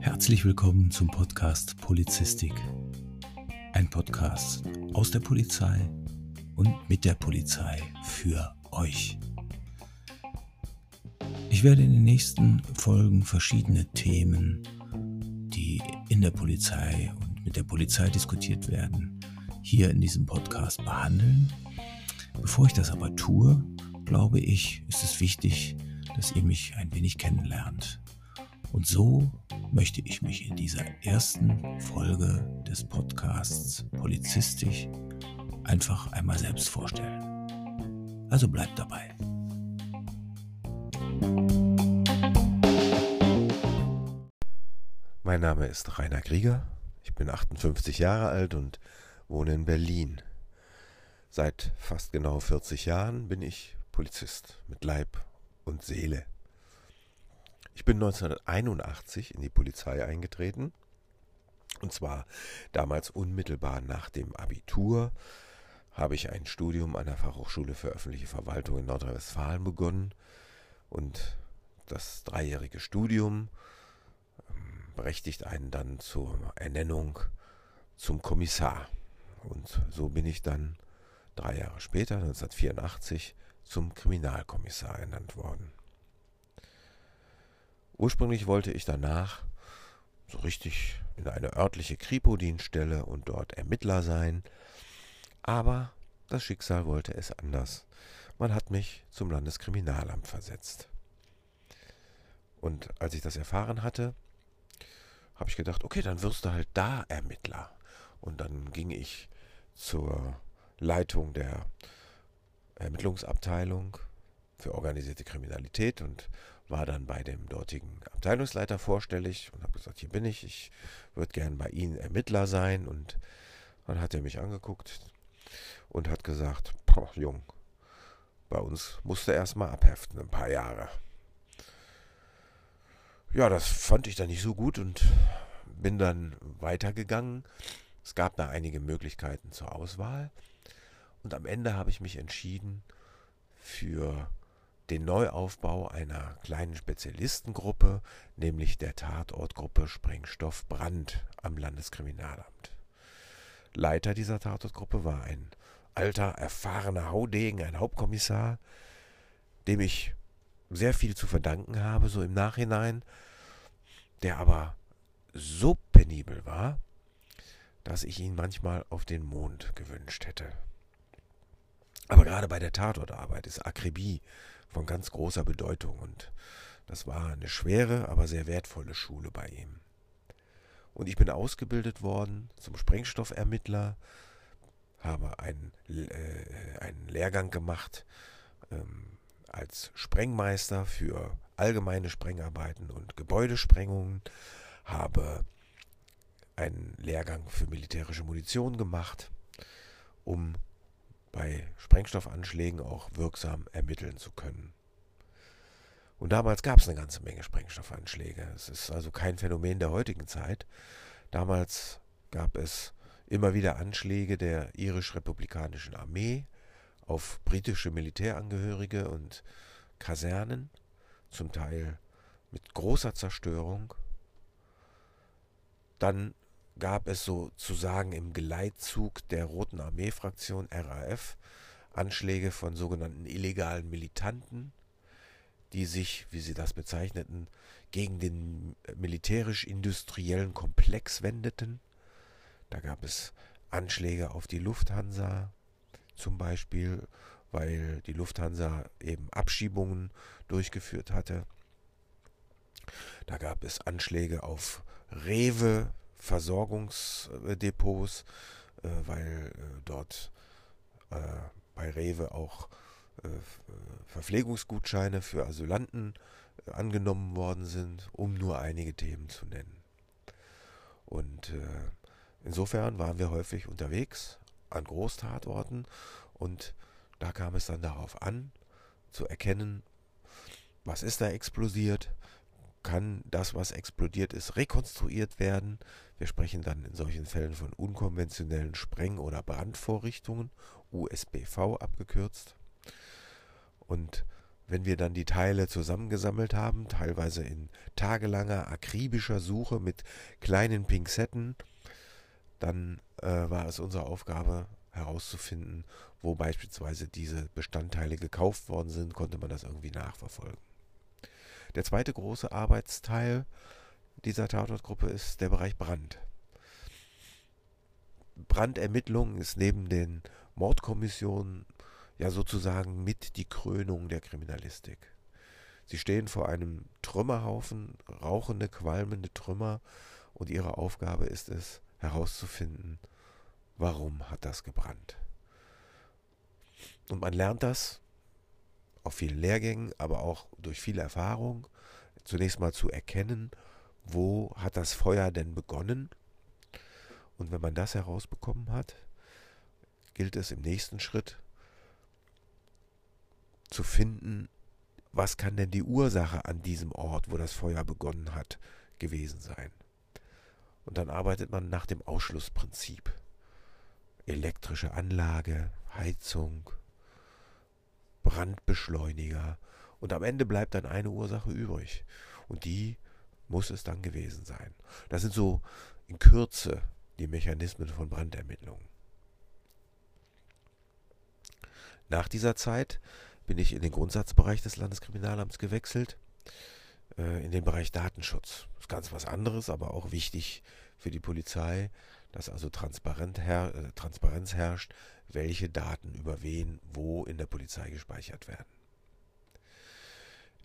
Herzlich willkommen zum Podcast Polizistik. Ein Podcast aus der Polizei und mit der Polizei für euch. Ich werde in den nächsten Folgen verschiedene Themen, die in der Polizei und mit der Polizei diskutiert werden, hier in diesem Podcast behandeln. Bevor ich das aber tue, glaube ich, ist es wichtig, dass ihr mich ein wenig kennenlernt. Und so möchte ich mich in dieser ersten Folge des Podcasts Polizistisch einfach einmal selbst vorstellen. Also bleibt dabei. Mein Name ist Rainer Krieger. Ich bin 58 Jahre alt und wohne in Berlin. Seit fast genau 40 Jahren bin ich Polizist mit Leib und Seele. Ich bin 1981 in die Polizei eingetreten. Und zwar damals unmittelbar nach dem Abitur habe ich ein Studium an der Fachhochschule für öffentliche Verwaltung in Nordrhein-Westfalen begonnen. Und das dreijährige Studium ähm, berechtigt einen dann zur Ernennung zum Kommissar. Und so bin ich dann drei Jahre später, 1984, zum Kriminalkommissar ernannt worden. Ursprünglich wollte ich danach so richtig in eine örtliche Kripo-Dienststelle und dort Ermittler sein, aber das Schicksal wollte es anders. Man hat mich zum Landeskriminalamt versetzt. Und als ich das erfahren hatte, habe ich gedacht, okay, dann wirst du halt da Ermittler. Und dann ging ich zur Leitung der Ermittlungsabteilung für organisierte Kriminalität und war dann bei dem dortigen Abteilungsleiter vorstellig und habe gesagt, hier bin ich, ich würde gern bei Ihnen Ermittler sein. Und dann hat er mich angeguckt und hat gesagt, boah, Jung, bei uns musste erstmal abheften, ein paar Jahre. Ja, das fand ich dann nicht so gut und bin dann weitergegangen. Es gab da einige Möglichkeiten zur Auswahl. Und am Ende habe ich mich entschieden für den Neuaufbau einer kleinen Spezialistengruppe, nämlich der Tatortgruppe Sprengstoff Brand am Landeskriminalamt. Leiter dieser Tatortgruppe war ein alter, erfahrener Haudegen, ein Hauptkommissar, dem ich sehr viel zu verdanken habe, so im Nachhinein, der aber so penibel war, dass ich ihn manchmal auf den Mond gewünscht hätte. Aber gerade bei der Tatortarbeit ist Akribie von ganz großer Bedeutung und das war eine schwere, aber sehr wertvolle Schule bei ihm. Und ich bin ausgebildet worden zum Sprengstoffermittler, habe einen, äh, einen Lehrgang gemacht ähm, als Sprengmeister für allgemeine Sprengarbeiten und Gebäudesprengungen, habe einen Lehrgang für militärische Munition gemacht, um bei Sprengstoffanschlägen auch wirksam ermitteln zu können. Und damals gab es eine ganze Menge Sprengstoffanschläge. Es ist also kein Phänomen der heutigen Zeit. Damals gab es immer wieder Anschläge der irisch-republikanischen Armee auf britische Militärangehörige und Kasernen, zum Teil mit großer Zerstörung. Dann gab es sozusagen im Geleitzug der Roten Armee-Fraktion RAF Anschläge von sogenannten illegalen Militanten, die sich, wie sie das bezeichneten, gegen den militärisch-industriellen Komplex wendeten. Da gab es Anschläge auf die Lufthansa zum Beispiel, weil die Lufthansa eben Abschiebungen durchgeführt hatte. Da gab es Anschläge auf Rewe, Versorgungsdepots, äh, weil äh, dort äh, bei Rewe auch Verpflegungsgutscheine für Asylanten angenommen worden sind, um nur einige Themen zu nennen. Und insofern waren wir häufig unterwegs an Großtatorten und da kam es dann darauf an, zu erkennen, was ist da explodiert, kann das, was explodiert ist, rekonstruiert werden. Wir sprechen dann in solchen Fällen von unkonventionellen Spreng- oder Brandvorrichtungen, USBV abgekürzt. Und wenn wir dann die Teile zusammengesammelt haben, teilweise in tagelanger akribischer Suche mit kleinen Pinzetten, dann äh, war es unsere Aufgabe herauszufinden, wo beispielsweise diese Bestandteile gekauft worden sind, konnte man das irgendwie nachverfolgen. Der zweite große Arbeitsteil dieser Tatortgruppe ist der Bereich Brand. Brandermittlungen ist neben den Mordkommissionen ja sozusagen mit die Krönung der Kriminalistik. Sie stehen vor einem Trümmerhaufen, rauchende, qualmende Trümmer, und ihre Aufgabe ist es, herauszufinden, warum hat das gebrannt. Und man lernt das auf vielen Lehrgängen, aber auch durch viel Erfahrung, zunächst mal zu erkennen, wo hat das Feuer denn begonnen. Und wenn man das herausbekommen hat, gilt es im nächsten Schritt zu finden, was kann denn die Ursache an diesem Ort, wo das Feuer begonnen hat, gewesen sein. Und dann arbeitet man nach dem Ausschlussprinzip. Elektrische Anlage, Heizung, Brandbeschleuniger. Und am Ende bleibt dann eine Ursache übrig. Und die muss es dann gewesen sein. Das sind so in Kürze die Mechanismen von Brandermittlungen. Nach dieser Zeit bin ich in den Grundsatzbereich des Landeskriminalamts gewechselt, äh, in den Bereich Datenschutz. Das ist ganz was anderes, aber auch wichtig für die Polizei, dass also äh, Transparenz herrscht, welche Daten über wen wo in der Polizei gespeichert werden.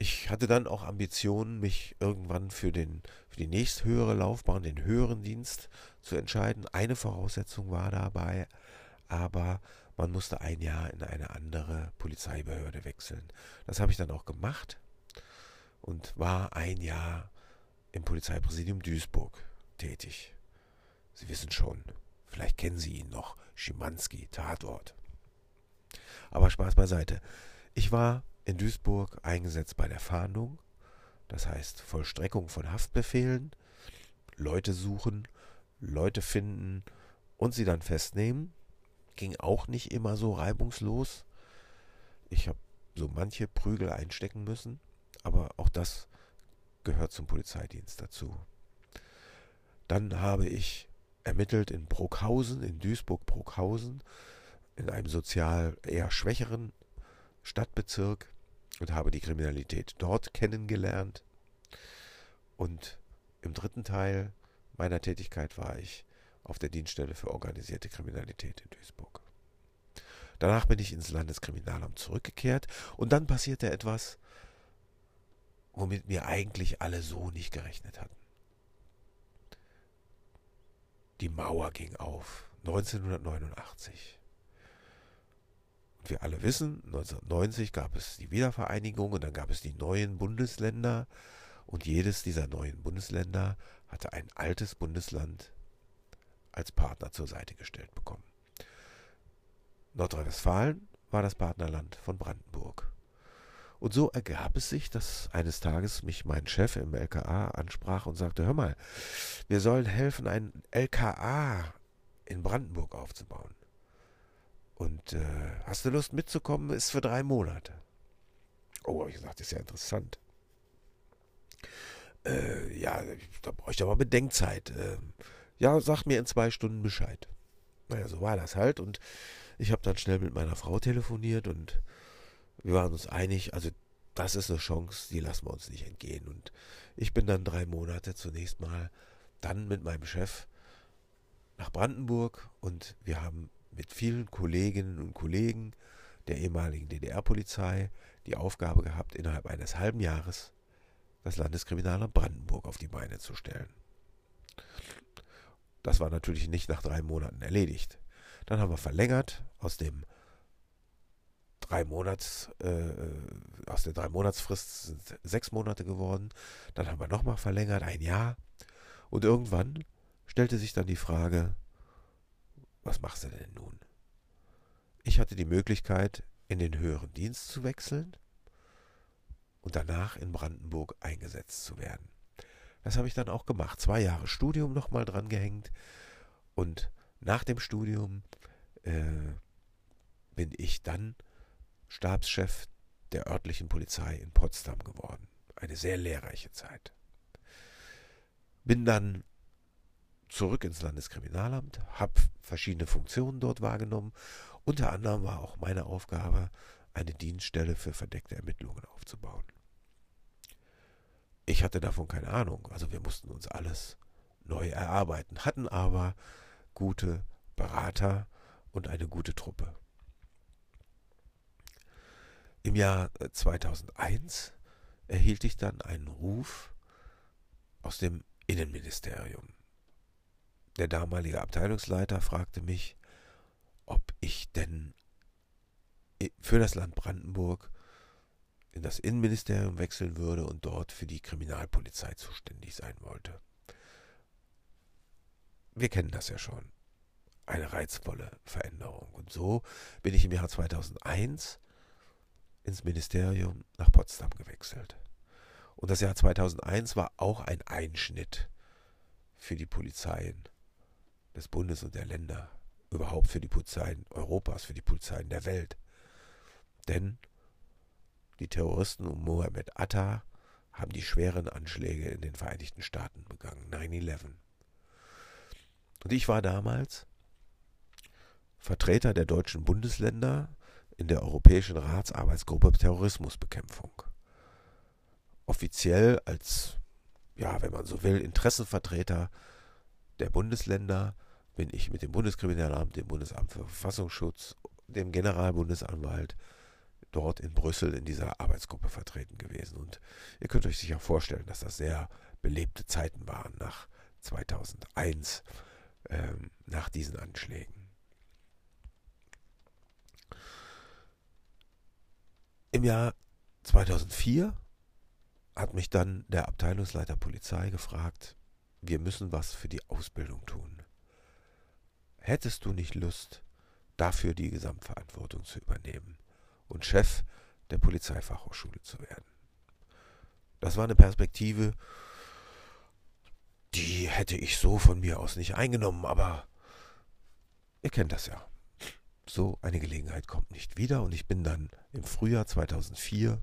Ich hatte dann auch Ambitionen, mich irgendwann für, den, für die nächsthöhere Laufbahn, den höheren Dienst zu entscheiden. Eine Voraussetzung war dabei, aber man musste ein Jahr in eine andere Polizeibehörde wechseln. Das habe ich dann auch gemacht und war ein Jahr im Polizeipräsidium Duisburg tätig. Sie wissen schon, vielleicht kennen Sie ihn noch, Schimanski, Tatort. Aber Spaß beiseite. Ich war in Duisburg eingesetzt bei der Fahndung, das heißt Vollstreckung von Haftbefehlen, Leute suchen, Leute finden und sie dann festnehmen ging auch nicht immer so reibungslos. Ich habe so manche Prügel einstecken müssen, aber auch das gehört zum Polizeidienst dazu. Dann habe ich ermittelt in Bruckhausen, in Duisburg-Bruckhausen, in einem sozial eher schwächeren Stadtbezirk und habe die Kriminalität dort kennengelernt. Und im dritten Teil meiner Tätigkeit war ich auf der Dienststelle für organisierte Kriminalität in Duisburg. Danach bin ich ins Landeskriminalamt zurückgekehrt und dann passierte etwas, womit mir eigentlich alle so nicht gerechnet hatten. Die Mauer ging auf 1989. Und wir alle wissen, 1990 gab es die Wiedervereinigung und dann gab es die neuen Bundesländer und jedes dieser neuen Bundesländer hatte ein altes Bundesland als Partner zur Seite gestellt bekommen. Nordrhein-Westfalen war das Partnerland von Brandenburg. Und so ergab es sich, dass eines Tages mich mein Chef im LKA ansprach und sagte, hör mal, wir sollen helfen, ein LKA in Brandenburg aufzubauen. Und äh, hast du Lust mitzukommen? Ist für drei Monate. Oh, habe ich gesagt, ist ja interessant. Äh, ja, da brauche ich aber Bedenkzeit. Äh, ja, sag mir in zwei Stunden Bescheid. Naja, so war das halt. Und ich habe dann schnell mit meiner Frau telefoniert und wir waren uns einig, also das ist eine Chance, die lassen wir uns nicht entgehen. Und ich bin dann drei Monate zunächst mal dann mit meinem Chef nach Brandenburg und wir haben mit vielen Kolleginnen und Kollegen der ehemaligen DDR-Polizei die Aufgabe gehabt, innerhalb eines halben Jahres das Landeskriminalamt Brandenburg auf die Beine zu stellen. Das war natürlich nicht nach drei Monaten erledigt. Dann haben wir verlängert aus dem drei Monats, äh, aus der drei Monatsfrist sind sechs Monate geworden. Dann haben wir nochmal verlängert, ein Jahr. Und irgendwann stellte sich dann die Frage, was machst du denn nun? Ich hatte die Möglichkeit, in den höheren Dienst zu wechseln und danach in Brandenburg eingesetzt zu werden. Das habe ich dann auch gemacht. Zwei Jahre Studium nochmal dran gehängt. Und nach dem Studium äh, bin ich dann Stabschef der örtlichen Polizei in Potsdam geworden. Eine sehr lehrreiche Zeit. Bin dann zurück ins Landeskriminalamt, habe verschiedene Funktionen dort wahrgenommen. Unter anderem war auch meine Aufgabe, eine Dienststelle für verdeckte Ermittlungen aufzubauen. Ich hatte davon keine Ahnung, also wir mussten uns alles neu erarbeiten, hatten aber gute Berater und eine gute Truppe. Im Jahr 2001 äh, erhielt ich dann einen Ruf aus dem Innenministerium. Der damalige Abteilungsleiter fragte mich, ob ich denn für das Land Brandenburg in das Innenministerium wechseln würde und dort für die Kriminalpolizei zuständig sein wollte. Wir kennen das ja schon. Eine reizvolle Veränderung. Und so bin ich im Jahr 2001 ins Ministerium nach Potsdam gewechselt. Und das Jahr 2001 war auch ein Einschnitt für die Polizeien des Bundes und der Länder, überhaupt für die Polizeien Europas, für die Polizeien der Welt. Denn die Terroristen um Mohammed Atta haben die schweren Anschläge in den Vereinigten Staaten begangen, 9-11. Und ich war damals Vertreter der deutschen Bundesländer in der Europäischen Ratsarbeitsgruppe Terrorismusbekämpfung. Offiziell als, ja, wenn man so will, Interessenvertreter der Bundesländer bin ich mit dem Bundeskriminalamt, dem Bundesamt für Verfassungsschutz, dem Generalbundesanwalt dort in Brüssel in dieser Arbeitsgruppe vertreten gewesen. Und ihr könnt euch sicher vorstellen, dass das sehr belebte Zeiten waren nach 2001, ähm, nach diesen Anschlägen. Im Jahr 2004 hat mich dann der Abteilungsleiter Polizei gefragt, wir müssen was für die Ausbildung tun. Hättest du nicht Lust, dafür die Gesamtverantwortung zu übernehmen und Chef der Polizeifachhochschule zu werden? Das war eine Perspektive, die hätte ich so von mir aus nicht eingenommen, aber ihr kennt das ja so eine Gelegenheit kommt nicht wieder und ich bin dann im Frühjahr 2004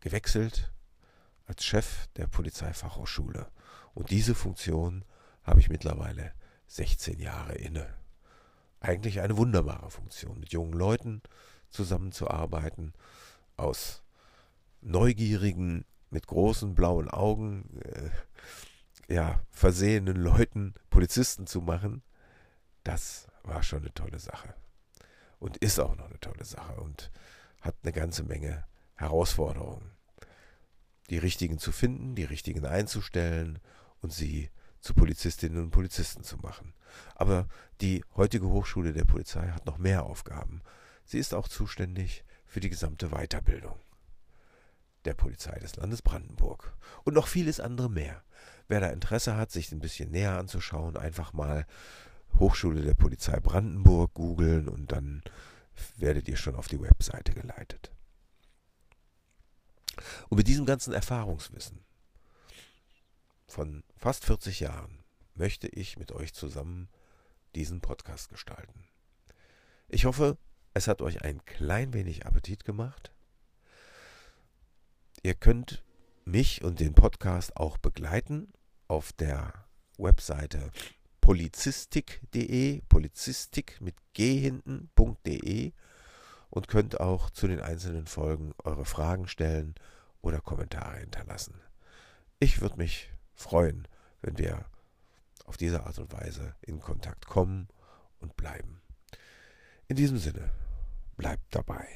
gewechselt als Chef der Polizeifachhochschule. Und diese Funktion habe ich mittlerweile 16 Jahre inne. Eigentlich eine wunderbare Funktion, mit jungen Leuten zusammenzuarbeiten, aus neugierigen, mit großen blauen Augen, äh, ja, versehenen Leuten Polizisten zu machen. Das war schon eine tolle Sache und ist auch noch eine tolle Sache und hat eine ganze Menge Herausforderungen. Die richtigen zu finden, die richtigen einzustellen und sie zu Polizistinnen und Polizisten zu machen. Aber die heutige Hochschule der Polizei hat noch mehr Aufgaben. Sie ist auch zuständig für die gesamte Weiterbildung der Polizei des Landes Brandenburg und noch vieles andere mehr. Wer da Interesse hat, sich ein bisschen näher anzuschauen, einfach mal Hochschule der Polizei Brandenburg googeln und dann werdet ihr schon auf die Webseite geleitet. Und mit diesem ganzen Erfahrungswissen von fast 40 Jahren möchte ich mit euch zusammen diesen Podcast gestalten. Ich hoffe, es hat euch ein klein wenig Appetit gemacht. Ihr könnt mich und den Podcast auch begleiten auf der Webseite polizistik.de, polizistik mit g hinten.de und könnt auch zu den einzelnen Folgen eure Fragen stellen oder Kommentare hinterlassen. Ich würde mich freuen, wenn wir auf diese Art und Weise in Kontakt kommen und bleiben. In diesem Sinne, bleibt dabei.